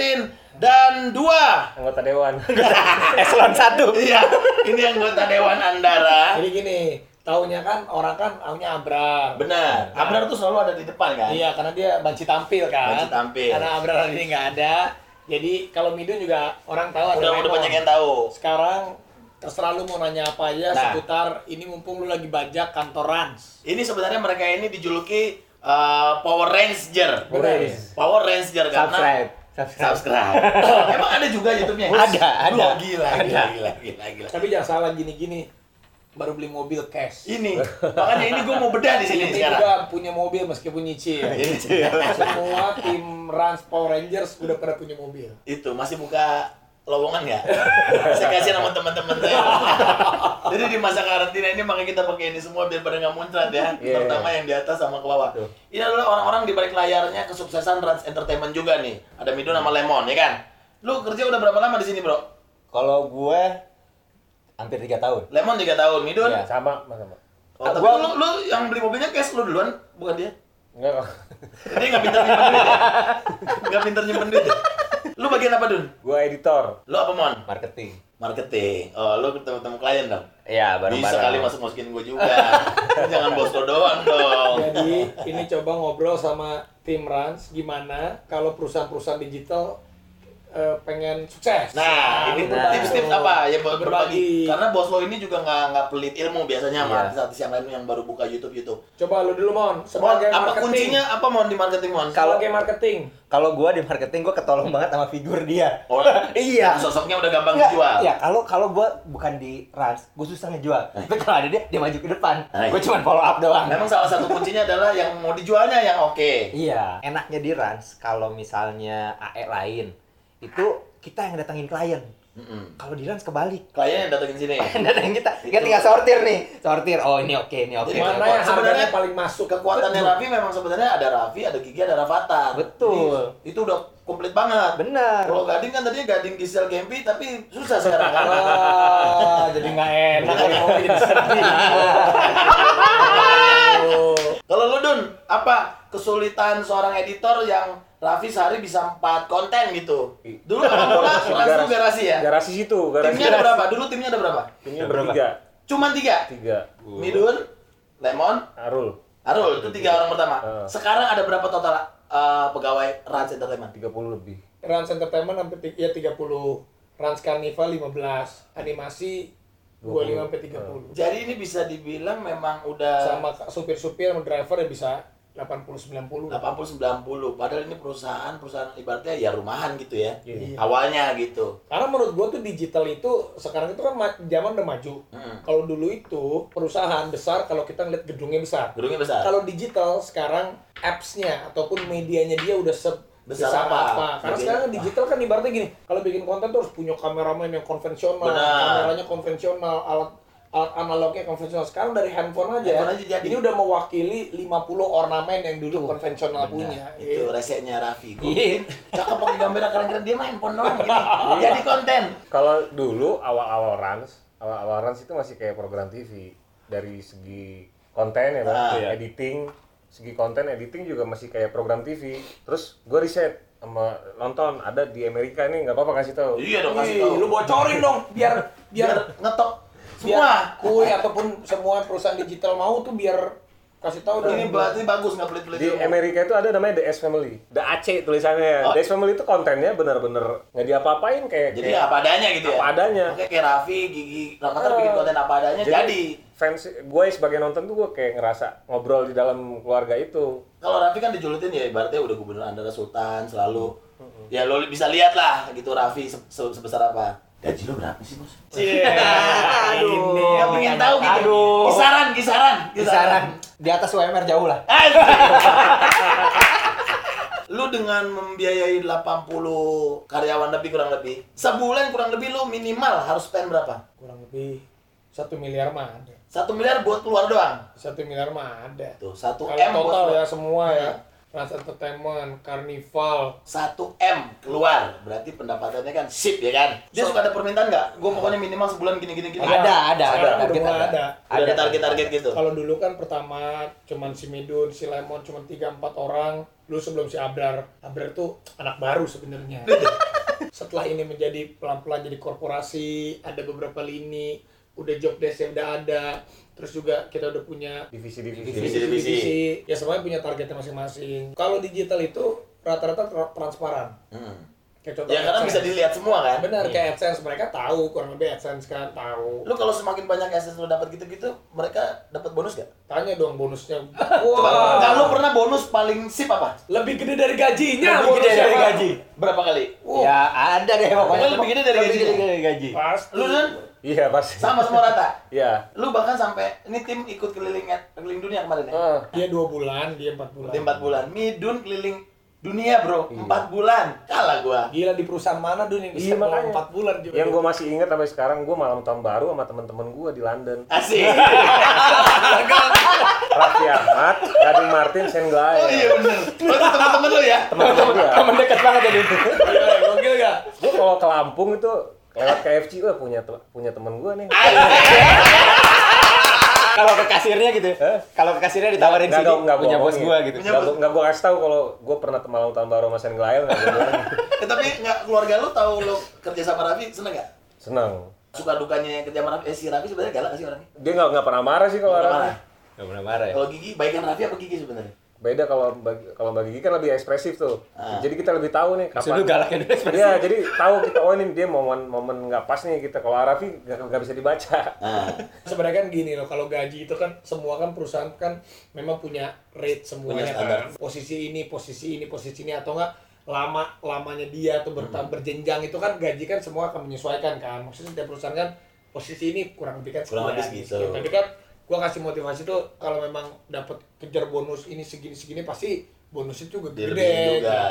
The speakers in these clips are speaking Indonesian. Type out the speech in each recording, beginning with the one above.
Martin dan dua Anggota dewan. Eselon 1. Iya, ini anggota Dewan Andara. Jadi gini, taunya kan orang kan taunya Abrar. Benar. Abrar tuh selalu ada di depan kan? Iya, karena dia banci tampil kan. Banci tampil. Karena Abrar hari ini nggak ada. Jadi kalau Midun juga orang tahu Udah udah banyak yang tahu. Sekarang terserah lu mau nanya apa aja Nah. seputar ini mumpung lu lagi bajak kantor Rans. Ini sebenarnya mereka ini dijuluki uh, Power Ranger. Bener. Power Ranger karena Subscribe. Subscribe. subscribe. Emang ada juga YouTube-nya? Ada, ada. Gila, gila, Ada. gila, gila, gila. Tapi jangan salah gini-gini. Baru beli mobil cash. Ini, makanya ini gue mau bedah di sini Ini sekarang. juga punya mobil meskipun nyicil. Semua tim Rans Power Rangers udah pada punya mobil. Itu masih buka lowongan nggak? Saya kasih nama teman-teman saya. Jadi di masa karantina ini makanya kita pakai ini semua biar pada nggak muncrat ya. Iya. Terutama yang di atas sama ke bawah. Betul. Ini adalah orang-orang di balik layarnya kesuksesan Rans Entertainment juga nih. Ada Midun sama Lemon ya kan? Lu kerja udah berapa lama di sini bro? Kalau gue hampir tiga tahun. Lemon 3 tahun, Midun? Iya. Sama, sama. Oh, tapi Gua- lu, lu yang beli mobilnya cash lu duluan, bukan dia? Enggak. Dia nggak pintar nyimpen duit ya? Nggak pintar nyimpen duit ya? Lu bagian apa, Dun? Gua editor. Lu apa, Mon? Marketing. Marketing. Oh, lu ketemu-temu klien dong? Iya, bareng-bareng. Bisa kali masuk-masukin gue juga. Jangan bos lo doang dong. Jadi ini coba ngobrol sama tim Rans gimana kalau perusahaan-perusahaan digital eh, pengen sukses. Nah, ini berbagi. tips-tips apa ya buat Berbagi. berbagi. Karena bos lo ini juga nggak nggak pelit ilmu biasanya sama Iya. artis-artis yang lain yang baru buka YouTube YouTube. Coba lu dulu Mon, Mon, sebagai apa marketing. kuncinya apa Mon di marketing Mon? Sebagai marketing. Kalau gue di marketing gue ketolong banget sama figur dia. Oh, iya. Sosoknya udah gampang Nggak, dijual. Iya, kalau kalau gue bukan di Rans, gue susah ngejual. Tapi kalau ada dia, dia maju ke depan. Iya. Gue cuma follow up doang. Memang salah satu kuncinya adalah yang mau dijualnya yang oke. Iya. Enaknya di Rans, kalau misalnya AE lain, itu kita yang datangin klien. Mm-mm. Kalau di Rans kebalik. Klien yang datengin sini. datangin kita, kita tinggal sortir nih. Sortir, oh ini oke, ini oke. Mana yang sebenarnya paling masuk? Kekuatannya Raffi memang sebenarnya ada Raffi, ada Gigi, ada Rafathar. Betul. Jadi, itu udah komplit banget. Bener. Kalau Gading kan tadinya Gading Gisel Gempi tapi susah sekarang kan. Wah, jadi nggak enak kalau mau jadi sedih. Kalau lu Dun, apa kesulitan seorang editor yang Raffi sehari bisa empat konten gitu? Dulu mula langsung garasi ya? Garasi situ, garasi. Timnya ada berapa? Dulu timnya ada berapa? Timnya Berapa? bertiga. Cuman tiga. Tiga. Midun, Lemon, Arul. Arul itu tiga orang pertama. Eh. Sekarang ada berapa total uh, pegawai Rans Entertainment? 30 lebih. Rans Entertainment hampir ya 30. Rans Carnival 15. Animasi 25 sampai 30. Jadi ini bisa dibilang memang udah Sama supir-supir sama driver ya bisa 80 90. 80 90 padahal ini perusahaan perusahaan ibaratnya ya rumahan gitu ya. Iya. Awalnya gitu. Karena menurut gua tuh digital itu sekarang itu kan ma- zaman udah maju. Hmm. Kalau dulu itu perusahaan besar kalau kita ngeliat gedungnya besar. Gedungnya besar. Kalau digital sekarang apps-nya ataupun medianya dia udah se Besar besar apa? apa. Karena sekarang digital kan ibaratnya gini, kalau bikin konten tuh harus punya kameramen yang konvensional, Benar. kameranya konvensional, alat alat analognya konvensional. Sekarang dari handphone aja, Handphone aja jadi. ini udah mewakili 50 ornamen yang dulu konvensional punya. Itu Iya. resepnya Raffi. Iya. cakep pakai gambar keren-keren dia main handphone doang gini. Jadi konten. Kalau dulu awal-awal Rans, awal-awal Rans itu masih kayak program TV dari segi konten ya, Bang. Ah. Iya. editing, segi konten editing juga masih kayak program TV. Terus gue riset sama nonton ada di Amerika ini nggak apa-apa kasih tahu. Iya dong kasih Wih, tahu. lu bocorin dong biar biar biar ngetok semua. kui ataupun semua perusahaan digital mau tuh biar kasih tahu dong. Ini berarti bagus nggak pelit-pelit. Di. Amerika itu ada namanya The S Family. The AC tulisannya. Oh. The S Family itu kontennya bener-bener nggak diapa-apain kayak Jadi kayak apa adanya gitu ya. Apa adanya. Oke kayak Raffi, Gigi, Rafathar Ah. bikin konten apa adanya jadi. fans gue sebagai nonton tuh gue kayak ngerasa ngobrol di dalam keluarga itu. Kalau Raffi kan dijulutin ya ibaratnya udah gubernur Andara Sultan selalu. Ya lo bisa lihat lah gitu Raffi se- se- sebesar apa. Gaji lo berapa sih bos? Aduh. Ini yang pengen tahu gitu. Aduh. Kisaran, kisaran, Kisaran di atas UMR jauh lah. Lu dengan membiayai 80 karyawan lebih kurang lebih sebulan kurang lebih lu minimal harus spend berapa? kurang lebih satu miliar mah ada. Satu miliar buat keluar doang. Satu miliar mah ada. Tuh, satu M buat total keluar. ya semua ya. Trans Entertainment, Carnival, 1 M keluar. Berarti pendapatannya kan sip ya kan? Dia suka ada permintaan nggak? Gue pokoknya minimal sebulan gini gini gini Ada, ada, ada, Sekarang target ada. ada. udah ada target target. gitu? Kalau dulu kan pertama cuman si Midun, si Lemon cuman 3 4 orang. dulu sebelum si Abrar Abrar tuh anak baru sebenarnya. Setelah ini menjadi pelan-pelan jadi korporasi ada beberapa lini udah job desk udah ada terus juga kita udah punya divisi-divisi Divisi-divisi. ya semuanya punya targetnya masing-masing kalau digital itu rata-rata tra- transparan Hmm. Kayak contoh Ya karena AdSense. bisa dilihat semua kan. benar kayak AdSense mereka tahu kurang lebih AdSense kan tahu Lu kalau semakin banyak access lu dapat gitu-gitu, mereka dapat bonus gak? tanya dong bonusnya wah kalau pernah bonus paling sip apa? lebih gede dari gajinya Lebih gede dari Pak. gaji. Berapa kali? Wah, Ya ada deh pokoknya. Lebih gede dari Lebih gajinya. gede dari gaji. pasti Lu kan iya pasti sama semua rata. iya Lu bahkan sampai ini tim ikut keliling keliling dunia kemarin ya. Ah, dia dua bulan dia empat bulan Di 4 bulan. Midun keliling dunia, Bro. 4 bulan. Kalah gua. gila di perusahaan mana dulu yang bisa Iya, makanya. empat bulan juga yang gue masih ingat sampai sekarang gue malam tahun baru sama teman-teman gue di London Asik. Raffi Ahmad, Gading Martin, Senglai Oh iya bener. Lu tuh temen-temen lu ya? teman-teman gue Temen dekat banget jadi. Gila, gokil gak gue kalau ke Lampung itu lewat KFC gue punya punya temen gue nih Kalau ke kasirnya gitu. Hah? Kalau ke kasirnya ditawarin Nggak, sini nggak, nggak punya bos gua gitu. Punya nggak nggak gue kasih tahu kalau gue pernah malam tahun baru sama Senglai nggak gue tapi nggak keluarga lu tahu lu kerja sama Raffi seneng gak? seneng Suka dukanya yang kerja sama Raffi? Eh si Raffi sebenarnya galak gak sih orangnya? dia nggak nggak pernah marah sih kalau Nggak Raffi marah. Gak pernah marah ya. Kalau Gigi, baikan Raffi apa Gigi sebenarnya? Beda kalau bagi kalau bagi Gigi kan lebih ekspresif tuh Ah. jadi kita lebih tahu nih kapan galaknya dulu ekspresi. Iya, jadi tahu kita oh ini dia momen momen nggak pas nih kita kalau Raffi nggak nggak bisa dibaca Nah, sebenarnya kan gini loh kalau gaji itu kan semua kan perusahaan kan memang punya rate semuanya Punya standar. kan posisi ini posisi ini posisi ini atau enggak lama lamanya dia atau berta- Hmm. berjenjang itu kan gaji kan semua akan menyesuaikan kan maksudnya setiap perusahaan kan posisi ini kurang lebih kan Kurang lebih segitu. sekian. tapi kan gua kasih motivasi tuh kalau memang dapat kejar bonus ini segini segini pasti bonusnya juga gede juga,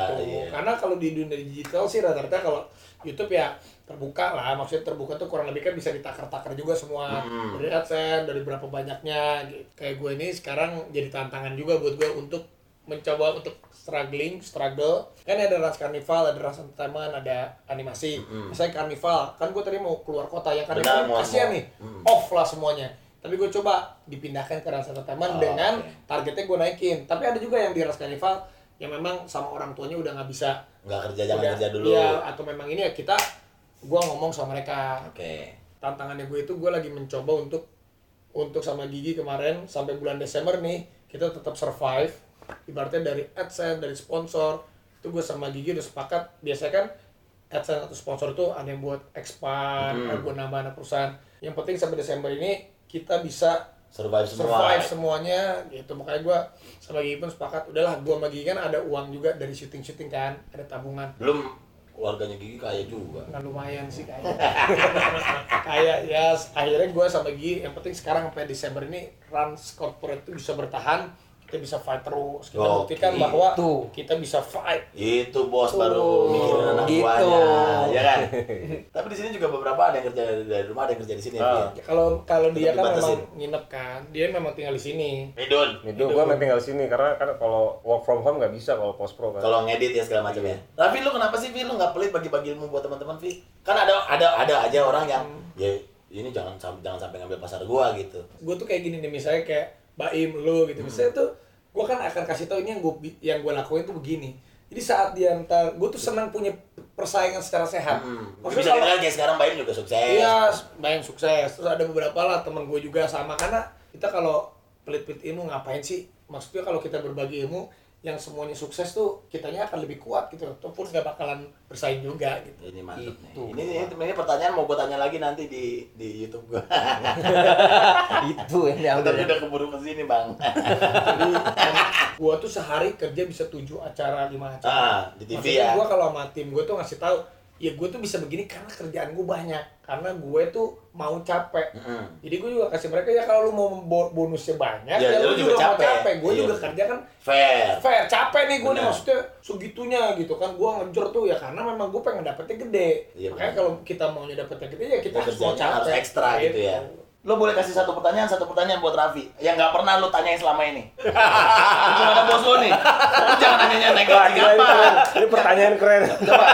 gitu. iya. karena kalau di dunia digital sih rata-rata kalau YouTube ya terbuka lah maksudnya terbuka tuh kurang lebih kan bisa ditakar-takar juga semua Hmm. dari AdSense dari berapa banyaknya gitu. kayak gue ini sekarang jadi tantangan juga buat gue untuk mencoba untuk struggling struggle kan ada Rans Carnival ada Rans Entertainment ada animasi misalnya Carnival kan gue tadi mau keluar kota Benar, Carnival mau- kasihan nih Hmm. off lah semuanya tapi gue coba dipindahkan ke Rans Entertainment Oh, dengan oke. targetnya gue naikin tapi ada juga yang di Rans Carnival yang memang sama orang tuanya udah nggak bisa nggak kerja jangan udah- kerja dulu. iya atau memang ini ya kita gue ngomong sama mereka Oke. tantangannya gue itu gue lagi mencoba untuk untuk sama Gigi kemarin sampai bulan Desember nih kita tetap survive ibaratnya dari AdSense dari sponsor itu gue sama Gigi udah sepakat biasanya kan AdSense atau sponsor itu ada yang buat expand Hmm. ada buat nambah anak perusahaan yang penting sampai Desember ini kita bisa Survive semua. survive semuanya gitu makanya gue sama Gigi pun sepakat udahlah gue sama Gigi kan ada uang juga dari syuting syuting kan ada tabungan Belum keluarganya Gigi kaya juga. nggak lumayan sih kayak kayak ya akhirnya gue sama Gigi yang penting sekarang sampai Desember ini Rans Corporate itu bisa bertahan kita bisa fight terus kita Oke. buktikan bahwa kita bisa fight Itu bos Tuh, baru mikirin anak gitu. buahnya, ya kan? Tapi di sini juga beberapa ada yang kerja dari rumah, ada yang kerja di sini. Ah. ya. Ya, kalau kalau dia Tetap kan dibatasin. memang nginep kan dia memang tinggal di sini Midun. itu gue memang tinggal di sini karena kan kalau work from home nggak bisa kalau post pro kan Kalau ngedit ya segala macam ya. Raffi lu kenapa sih Vi lu nggak pelit bagi-bagi ilmu buat teman-teman Vi? Kan ada ada ada aja orang yang ya ini jangan jangan sampai ngambil pasar gua gitu. gue tuh kayak gini nih misalnya kayak Baim lu gitu misalnya tuh gue kan akan kasih tau ini yang gue yang gue lakuin tuh begini jadi saat dia ntar gue tuh senang punya persaingan secara sehat Hmm. Maksudnya Bisa kalau- kayak sekarang Baim juga sukses. Iya, banyak sukses. Terus ada beberapa lah teman gue juga sama karena kita kalau pelit-pelit ilmu ngapain sih? Maksudnya kalau kita berbagi ilmu yang semuanya sukses tuh kitanya akan lebih kuat gitu. Ataupun nggak bakalan bersaing juga gitu. Ini mantep Itu. nih. Ini, ini, ini pertanyaan mau gue tanya lagi nanti di di YouTube gua. Itu yang diambil. Tapi udah keburu ke sini, Bang. Jadi gua tuh sehari kerja bisa tujuh acara, lima acara. Ah, di TV Maksudnya ya. gua kalau sama tim gue tuh ngasih tahu ya gue tuh bisa begini karena kerjaan gue banyak. Karena gue tuh mau capek. Mm-mm. jadi gue juga kasih mereka ya kalau lu mau bo- bonusnya banyak Ya, ya, lu lu juga juga, mau capek. capek. Gue Iya. juga kerja kan Fair. fair. Capek nih gue nih maksudnya segitunya gitu kan. Gue ngejar tuh ya karena memang gue pengen dapetnya gede. Iya, makanya kalau kita maunya dapetnya gede ya kita Ya, harus mau kerjanya harus capek ekstra gitu ya. Lo boleh kasih satu pertanyaan, satu pertanyaan buat Raffi. Yang nggak pernah lo tanyain selama ini. Ada bos lo nih, lo jangan nanya negatif apa. ini pertanyaan keren. Coba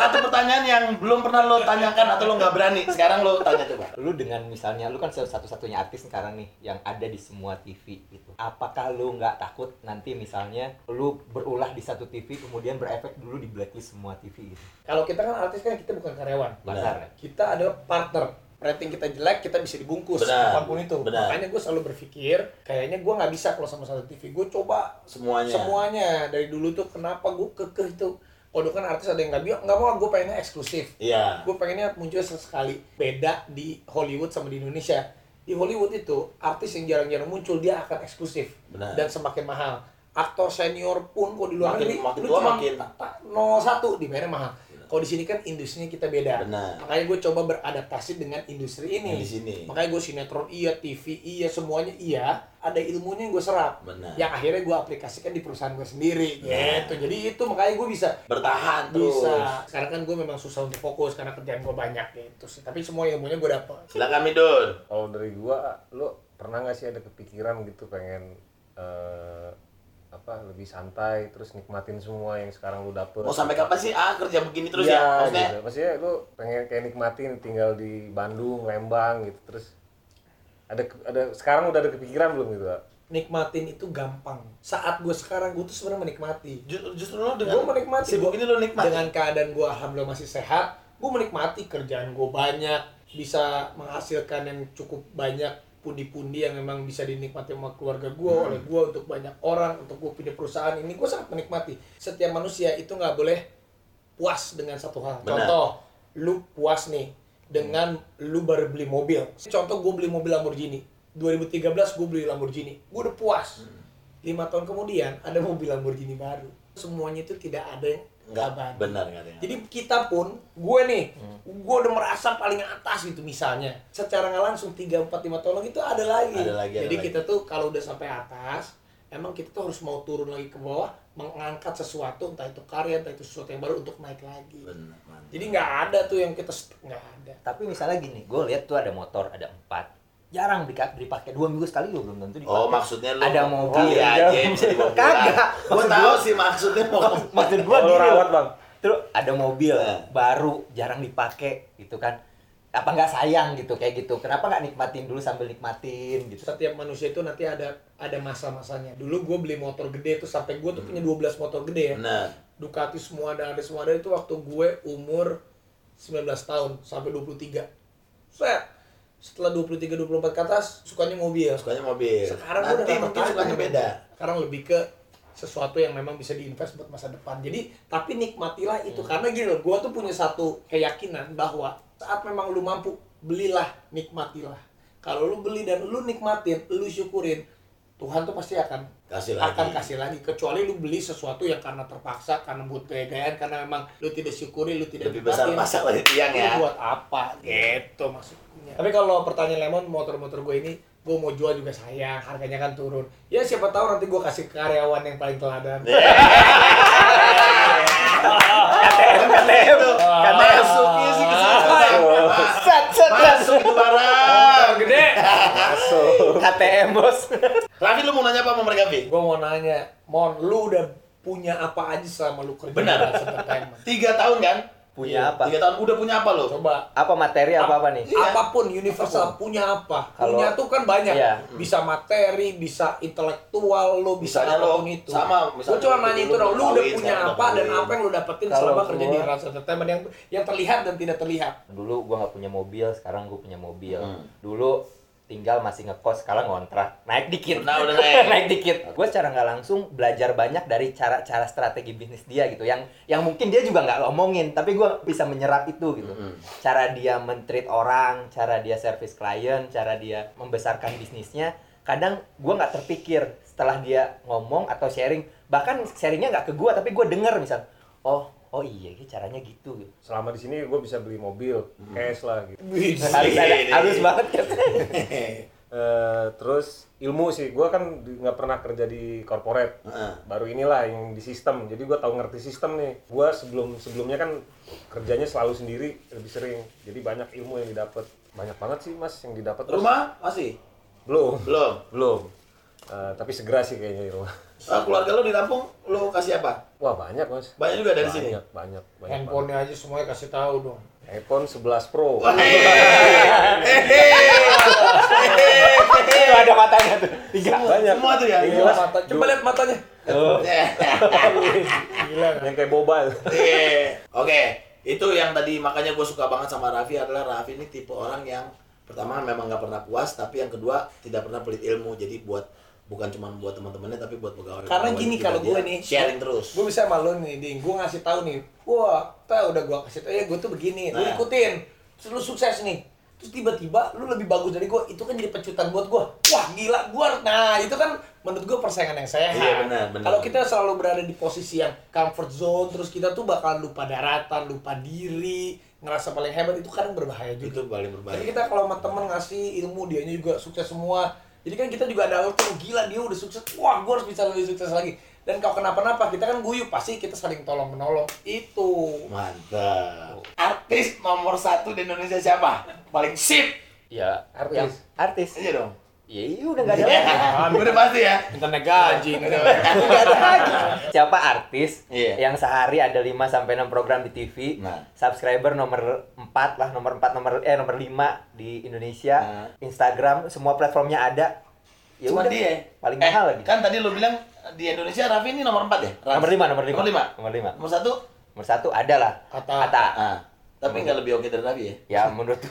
Satu pertanyaan yang belum pernah lo tanyakan atau lo nggak berani. Sekarang lo tanya coba. lu dengan misalnya lu kan satu-satunya artis sekarang nih yang ada di semua TV gitu. Apakah lu nggak takut nanti misalnya lu berulah di satu TV kemudian berefek dulu di blacklist semua TV gitu? Kalau kita kan artis kan kita bukan karyawan. Pasar ya? Kita adalah partner. Rating kita jelek, kita bisa dibungkus Benar, apa pun itu. benar. Makanya gue selalu berpikir, kayaknya gue nggak bisa kalau sama satu TV. Gue coba Semuanya. semuanya dari dulu tuh kenapa gue kekeh itu. Dulu kan artis ada yang nggak bilang, nggak mau, gue pengennya eksklusif. Iya. gue pengennya muncul sesekali beda di Hollywood sama di Indonesia di Hollywood itu artis yang jarang-jarang muncul dia akan eksklusif Benar. dan semakin mahal aktor senior pun kok di luar Makin- negeri makin lu tua cuma makin- ta- ta- 01 dibayarnya mahal kalau di sini kan industrinya kita beda Benar. makanya gue coba beradaptasi dengan industri ini di sini. makanya gue sinetron iya TV iya semuanya iya ada ilmunya yang gue serap Benar. yang akhirnya gue aplikasikan di perusahaan gue sendiri Nah. gitu jadi itu makanya gue bisa Bertahan terus. bisa sekarang kan gue memang susah untuk fokus karena kerjaan gue banyak gitu sih tapi semua ilmunya gue dapet Silakan Midun. Kalau dari gua, lu pernah nggak sih ada kepikiran gitu pengen eh, apa lebih santai terus nikmatin semua yang sekarang lu dapet? Mau sampai kapan sih ah kerja begini terus Iya, ya? Maksudnya gitu. Maksudnya lu pengen kayak nikmatin tinggal di Bandung, Lembang gitu terus ada ada sekarang udah ada kepikiran belum gitu? Kak? nikmatin itu gampang saat gue sekarang gue tuh sebenarnya menikmati ju- justru lo dengan gue menikmati sibuk ini lo nikmati. dengan keadaan gue alhamdulillah masih sehat gue menikmati kerjaan gue banyak bisa menghasilkan yang cukup banyak pundi-pundi yang memang bisa dinikmati sama keluarga gue Hmm. oleh gue untuk banyak orang untuk gue punya perusahaan ini gue sangat menikmati setiap manusia itu nggak boleh puas dengan satu hal Benar. contoh lu puas nih dengan lu baru beli mobil contoh gue beli mobil Lamborghini 2013 gue beli Lamborghini gue udah puas Hmm. lima tahun kemudian ada mobil Lamborghini baru semuanya itu tidak ada yang Enggak abadi. benar enggak ada. yang- Jadi kita pun, gue nih, Hmm. gue udah merasa paling atas gitu misalnya. Secara nggak langsung 3, 4, 5 tahun lagi itu ada lagi. Ada lagi, ada Jadi lagi. kita tuh kalau udah sampai atas, emang kita tuh harus mau turun lagi ke bawah, mengangkat sesuatu, entah itu karya, entah itu sesuatu yang baru untuk naik lagi. benar. mantap. Jadi nggak ada tuh yang kita nggak ada. Tapi misalnya gini, gue lihat tuh ada motor, ada empat. Jarang dipakai dua minggu sekali juga belum tentu dipakai. Oh maksudnya lo Ada mobil. Iya aja yang bisa dibawa pulang. Kagak. Gue tahu sih maksudnya mau Maksud gue lu rawat, Bang. Terus ada mobil Eh. baru, jarang dipakai gitu kan. Apa nggak sayang gitu kayak gitu? Kenapa nggak nikmatin dulu sambil nikmatin gitu? Setiap manusia itu nanti ada ada masa-masanya. Dulu gue beli motor gede tuh sampai gue tuh punya 12 motor gede ya. benar. Ducati semua ada ada semua ada itu waktu gue umur 19 tahun sampai 23. Set. Setelah 23 24 ke atas sukanya mobil. Sukanya mobil. Sekarang Nanti udah mungkin tertarik sukanya beda. Sekarang lebih ke sesuatu yang memang bisa diinvest buat masa depan. Jadi tapi nikmatilah itu karena gini loh, gue tuh punya satu keyakinan bahwa saat memang lu mampu belilah, nikmatilah. Kalau lu beli dan lu nikmatin, lu syukurin, Tuhan tuh pasti akan Kasih lagi. akan kasih lagi kecuali lu beli sesuatu yang karena terpaksa karena buat gaya-gayaan karena memang lu tidak syukuri lu tidak Lebih besar nikmatin. pasak dari tiang ya. buat apa gitu maksudnya tapi kalau pertanyaan lemon motor-motor gue ini gue mau jual juga sayang harganya kan turun ya siapa tahu nanti gue kasih karyawan yang paling teladan KTM, Masuknya sih ke situ. Set, set, set. Masuk itu barang. gede KTM bos. Raffi lu mau nanya apa sama mereka, Vi? gue mau nanya mon lu udah punya apa aja selama lu kerja Benar. Tiga tahun kan? Punya apa? Tiga tahun udah punya apa lo? coba Apa materi apa apa nih? Iya. apa pun universal punya apa Kalau- punya tuh kan banyak Iya. bisa materi bisa intelektual lo bisa Misalnya lo apa pun itu sama, gue cuma lo nanya itu dong lu udah punya apa dan apa yang lu dapetin Kalau selama kerja di Rans Entertainment yang yang terlihat dan tidak terlihat Dulu gua nggak punya mobil, sekarang gua punya mobil. Hmm. Dulu tinggal masih ngekos, sekarang ngontrak. Naik dikit. Nah, udah naik. dikit. Gue secara nggak langsung belajar banyak dari cara-cara strategi bisnis dia gitu. Yang yang mungkin dia juga nggak ngomongin, tapi gua bisa menyerap itu gitu. Mm-mm. Cara dia mentreat orang, cara dia service klien, cara dia membesarkan bisnisnya. Kadang gua nggak terpikir setelah dia ngomong atau sharing. Bahkan sharingnya nggak ke gua, tapi gua denger misal, oh oh iya, ini caranya gitu. Selama di sini gue bisa beli mobil, cash lah gitu. harus ada, harus banget kan. Eh, terus ilmu sih, gue kan nggak pernah kerja di corporate. Heeh. Baru inilah yang di sistem. Jadi gue tahu ngerti sistem nih. Gue sebelum sebelumnya kan kerjanya selalu sendiri, lebih sering. Jadi banyak ilmu yang didapat. Banyak banget sih mas yang didapat. Terus- Rumah masih? Belum, Belum. belum. Eh, tapi segera sih kayaknya di rumah. Ah, keluarga lo di Lampung lo kasih apa? Wah banyak mas. Banyak juga dari banyak, sini. Banyak, banyak. banyak Handphonenya aja semuanya kasih tahu dong. iPhone 11 Pro. Itu ada matanya tuh. Tiga. banyak. Semua tuh ya? Gila Mas. mata. Coba lihat matanya. Oh. Gila. Yang kayak boba. Iya. Oke, itu yang tadi makanya gue suka banget sama Raffi adalah Raffi ini tipe orang yang pertama memang nggak pernah puas, tapi yang kedua tidak pernah pelit ilmu. Jadi buat bukan cuma buat teman-temannya tapi buat pegawai. Karena gini, kalau gue nih, sharing terus. Gue bisa malu nih, ding. Gue ngasih tahu nih. Wah, tau udah gue kasih tahu ya gue tuh begini. Lu Nah. ikutin. Terus lu sukses nih. Terus tiba-tiba lu lebih bagus dari gue. Itu kan jadi pecutan buat gue. Wah gila gue. Nah itu kan menurut gue persaingan yang sehat. Iya, benar, benar. Kalau kita selalu berada di posisi yang comfort zone, terus kita tuh bakal lupa daratan, lupa diri, ngerasa paling hebat itu kan berbahaya juga. Itu paling Tapi berbahaya. kita kalau sama temen ngasih ilmu, dianya juga sukses semua. Jadi kan kita juga ada tuh gila dia udah sukses. Wah, gue harus bisa lebih sukses lagi. Dan kalau kenapa-napa kita kan guyup pasti kita saling tolong menolong. Itu. Mantap. Artis nomor satu di Indonesia siapa? Paling sip. Ya, Artis. yang artis. Iya dong. Ya, iya udah gak ada lagi. Udah pasti ya. Naik gaji. Nggak ada lagi. Siapa artis Iya. yang sehari ada 5 sampai 6 program di TV, Nah. subscriber nomor 4 lah, nomor 4 nomor eh nomor 5 di Indonesia, Nah. Instagram, semua platformnya ada. Ya Cuma udah, dia. Paling Eh, mahal lagi. Kan tadi lu bilang di Indonesia Raffi ini nomor 4 ya? Raffi? Nomor 5, nomor 5. Nomor 5. Nomor 5. Nomor 1? Nomor 1 ada lah. Atta. Atta. Ah. Tapi nggak lebih oke dari Raffi ya? Ya menurut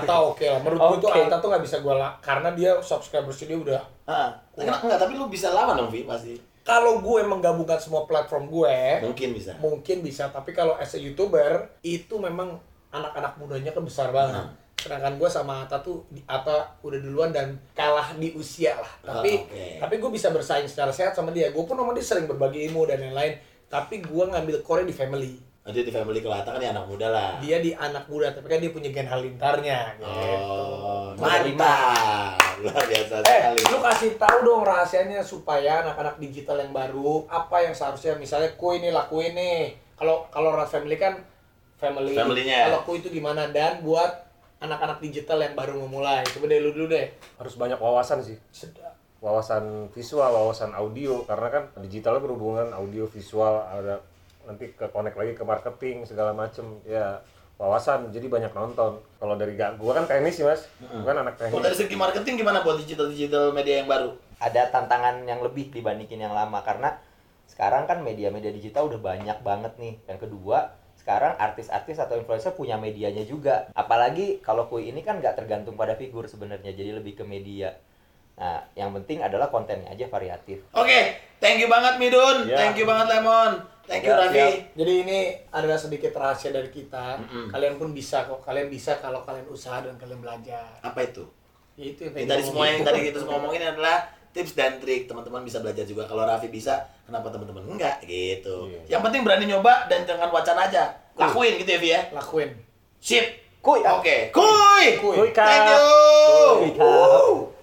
Atau oke lah. Menurut gue tuh. Anta tuh gak bisa gue lah. Karena dia subscribers dia udah. Ah. Enggak, enggak, tapi lu bisa lawan dong, Vi, pasti. Kalau gue menggabungkan semua platform gue, Mungkin bisa. mungkin bisa. Tapi kalau as a youtuber, itu memang anak-anak mudanya kan besar banget. Hmm. Sedangkan gue sama Atta tuh, di- Atta udah duluan dan kalah di usia lah. Tapi Ah, oke. tapi gue bisa bersaing secara sehat sama dia. Gue pun sama dia sering berbagi ilmu dan lain-lain. Tapi gue ngambil core di family. Nanti di family kelata kan ya anak muda lah. Dia di anak muda, tapi kan dia punya gen halintarnya. Gitu. Oh, mantap. Luar biasa Eh, sekali. lu kasih tahu dong rahasianya supaya anak-anak digital yang baru apa yang seharusnya misalnya ku ini lakuin nih. Kalau kalau Rat Family kan family. Family-nya. Kalau ku itu gimana dan buat anak-anak digital yang baru memulai. Coba deh lu dulu deh. Harus banyak wawasan sih. Sedap. Wawasan visual, wawasan audio. Karena kan digitalnya berhubungan audio, visual, ada nanti ke connect lagi ke marketing segala macem. Ya wawasan, jadi banyak nonton. Kalau dari gak, gua kan teknis sih mas, bukan anak Kalau dari teknis. segi marketing gimana buat digital-digital media yang baru? ada tantangan yang lebih dibandingin yang lama karena sekarang kan media-media digital udah banyak banget nih. Yang kedua, sekarang artis-artis atau influencer punya medianya juga. Apalagi kalau kui ini kan nggak tergantung pada figur sebenarnya, jadi lebih ke media. Nah, yang penting adalah kontennya aja variatif. Oke, thank you banget Midun. Ya. Thank you banget Lemon. Thank you Ya, Raffi. siap. Jadi ini adalah sedikit rahasia dari kita. Mm-mm. Kalian pun bisa kok. Kalian bisa kalau kalian usaha dan kalian belajar. Apa itu? Ya itu yang Ini tadi semua yang tadi kita semua ngomongin adalah tips dan trik teman-teman bisa belajar juga kalau Raffi bisa kenapa teman-teman enggak gitu Iya. yang penting berani nyoba dan jangan wacana aja lakuin gitu ya Vi ya lakuin. sip Kuy, oke kuy Kuy. Kuy, Kak. thank you Kuy.